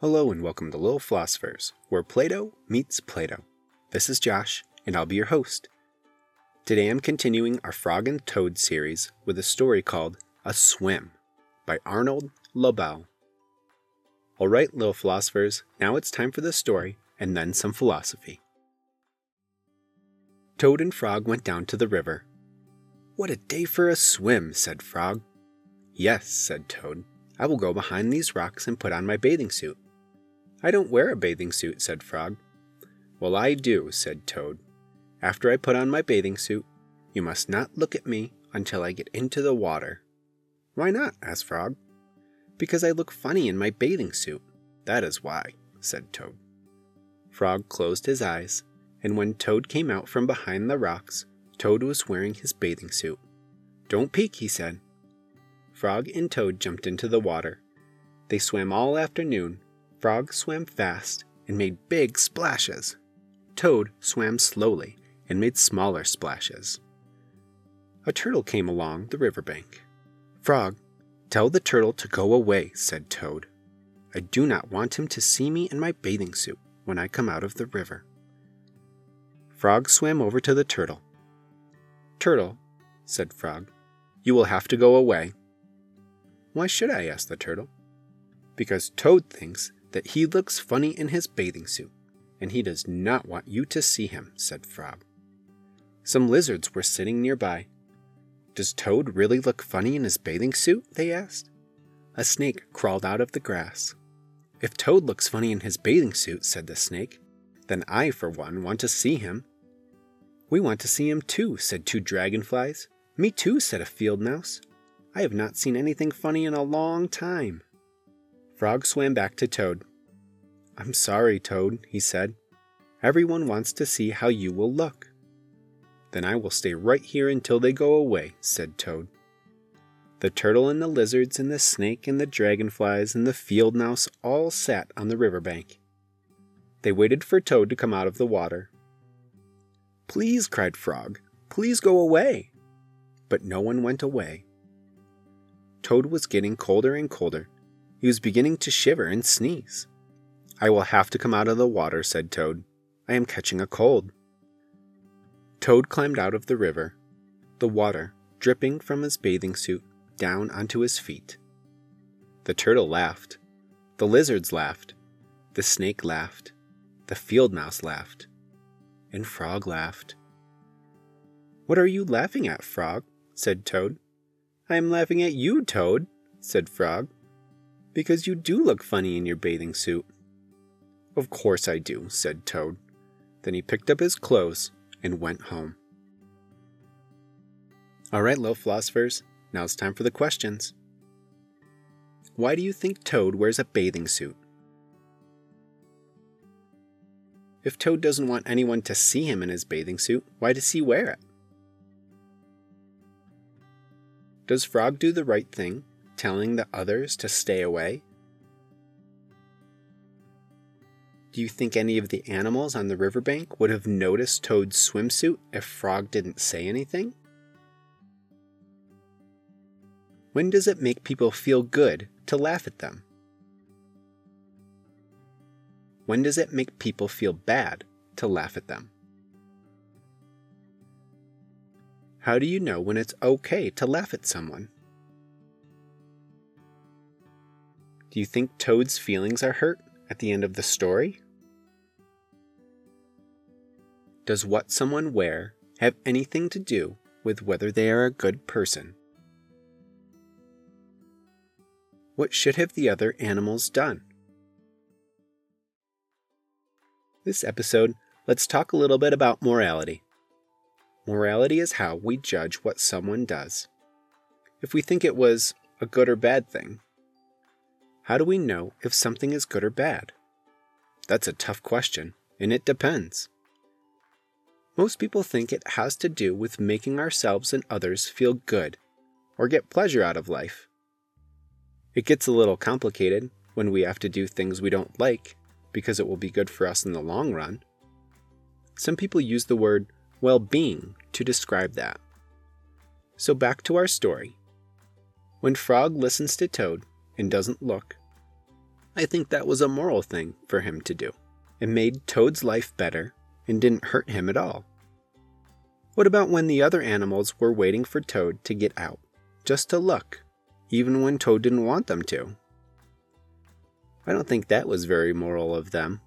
Hello and welcome to Little Philosophers, where Play-Doh meets Plato. This is Josh, and I'll be your host. Today I'm continuing our Frog and Toad series with a story called A Swim by Arnold Lobel. Alright, little philosophers, now it's time for the story and then some philosophy. Toad and Frog went down to the river. What a day for a swim, said Frog. Yes, said Toad. I will go behind these rocks and put on my bathing suit. I don't wear a bathing suit, said Frog. Well, I do, said Toad. After I put on my bathing suit, you must not look at me until I get into the water. Why not? asked Frog. Because I look funny in my bathing suit. That is why, said Toad. Frog closed his eyes, and when Toad came out from behind the rocks, Toad was wearing his bathing suit. Don't peek, he said. Frog and Toad jumped into the water. They swam all afternoon Frog swam fast and made big splashes. Toad swam slowly and made smaller splashes. A turtle came along the river bank. Frog, tell the turtle to go away, said Toad. I do not want him to see me in my bathing suit when I come out of the river. Frog swam over to the turtle. Turtle, said Frog, you will have to go away. Why should I? asked the turtle. Because Toad thinks that he looks funny in his bathing suit, and he does not want you to see him, said Frog. Some lizards were sitting nearby. Does Toad really look funny in his bathing suit? they asked. A snake crawled out of the grass. If Toad looks funny in his bathing suit, said the snake, then I, for one, want to see him. We want to see him too, said two dragonflies. Me too, said a field mouse. I have not seen anything funny in a long time. Frog swam back to Toad. I'm sorry, Toad, he said. Everyone wants to see how you will look. Then I will stay right here until they go away, said Toad. The turtle and the lizards and the snake and the dragonflies and the field mouse all sat on the river bank. They waited for Toad to come out of the water. Please, cried Frog, please go away. But no one went away. Toad was getting colder and colder he was beginning to shiver and sneeze. I will have to come out of the water, said Toad. I am catching a cold. Toad climbed out of the river, the water dripping from his bathing suit down onto his feet. The turtle laughed. The lizards laughed. The snake laughed. The field mouse laughed. And Frog laughed. What are you laughing at, Frog? said Toad. I am laughing at you, Toad, said Frog because you do look funny in your bathing suit. Of course I do, said Toad. Then he picked up his clothes and went home. All right, little philosophers, now it's time for the questions. Why do you think Toad wears a bathing suit? If Toad doesn't want anyone to see him in his bathing suit, why does he wear it? Does Frog do the right thing telling the others to stay away? Do you think any of the animals on the riverbank would have noticed Toad's swimsuit if Frog didn't say anything? When does it make people feel good to laugh at them? When does it make people feel bad to laugh at them? How do you know when it's okay to laugh at someone? Do you think Toad's feelings are hurt at the end of the story? Does what someone wear have anything to do with whether they are a good person? What should have the other animals done? This episode, let's talk a little bit about morality. Morality is how we judge what someone does. If we think it was a good or bad thing, how do we know if something is good or bad? That's a tough question, and it depends. Most people think it has to do with making ourselves and others feel good or get pleasure out of life. It gets a little complicated when we have to do things we don't like because it will be good for us in the long run. Some people use the word well being to describe that. So back to our story. When Frog listens to Toad and doesn't look, I think that was a moral thing for him to do. It made Toad's life better and didn't hurt him at all. What about when the other animals were waiting for Toad to get out, just to look, even when Toad didn't want them to? I don't think that was very moral of them.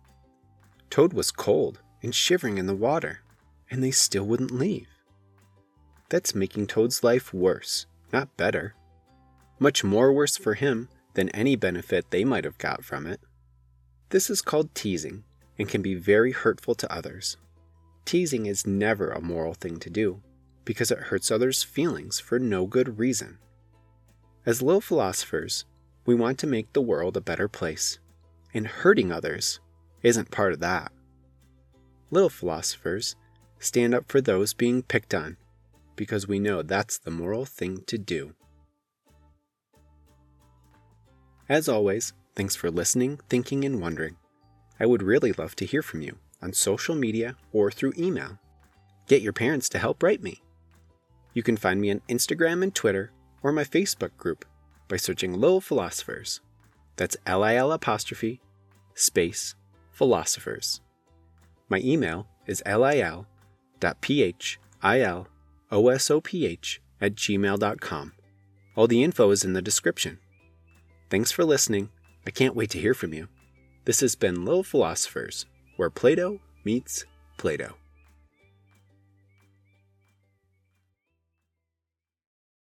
Toad was cold and shivering in the water, and they still wouldn't leave. That's making Toad's life worse, not better. Much more worse for him than any benefit they might have got from it. This is called teasing and can be very hurtful to others. Teasing is never a moral thing to do because it hurts others' feelings for no good reason. As little philosophers, we want to make the world a better place, and hurting others isn't part of that. Little philosophers stand up for those being picked on because we know that's the moral thing to do. As always, thanks for listening, thinking, and wondering. I would really love to hear from you on social media or through email. Get your parents to help write me. You can find me on Instagram and Twitter or my Facebook group by searching Lil Philosophers. That's L I L apostrophe space philosophers. My email is lil.philosoph at gmail.com. All the info is in the description. Thanks for listening. I can't wait to hear from you. This has been Little Philosophers, where Play-Doh meets Plato.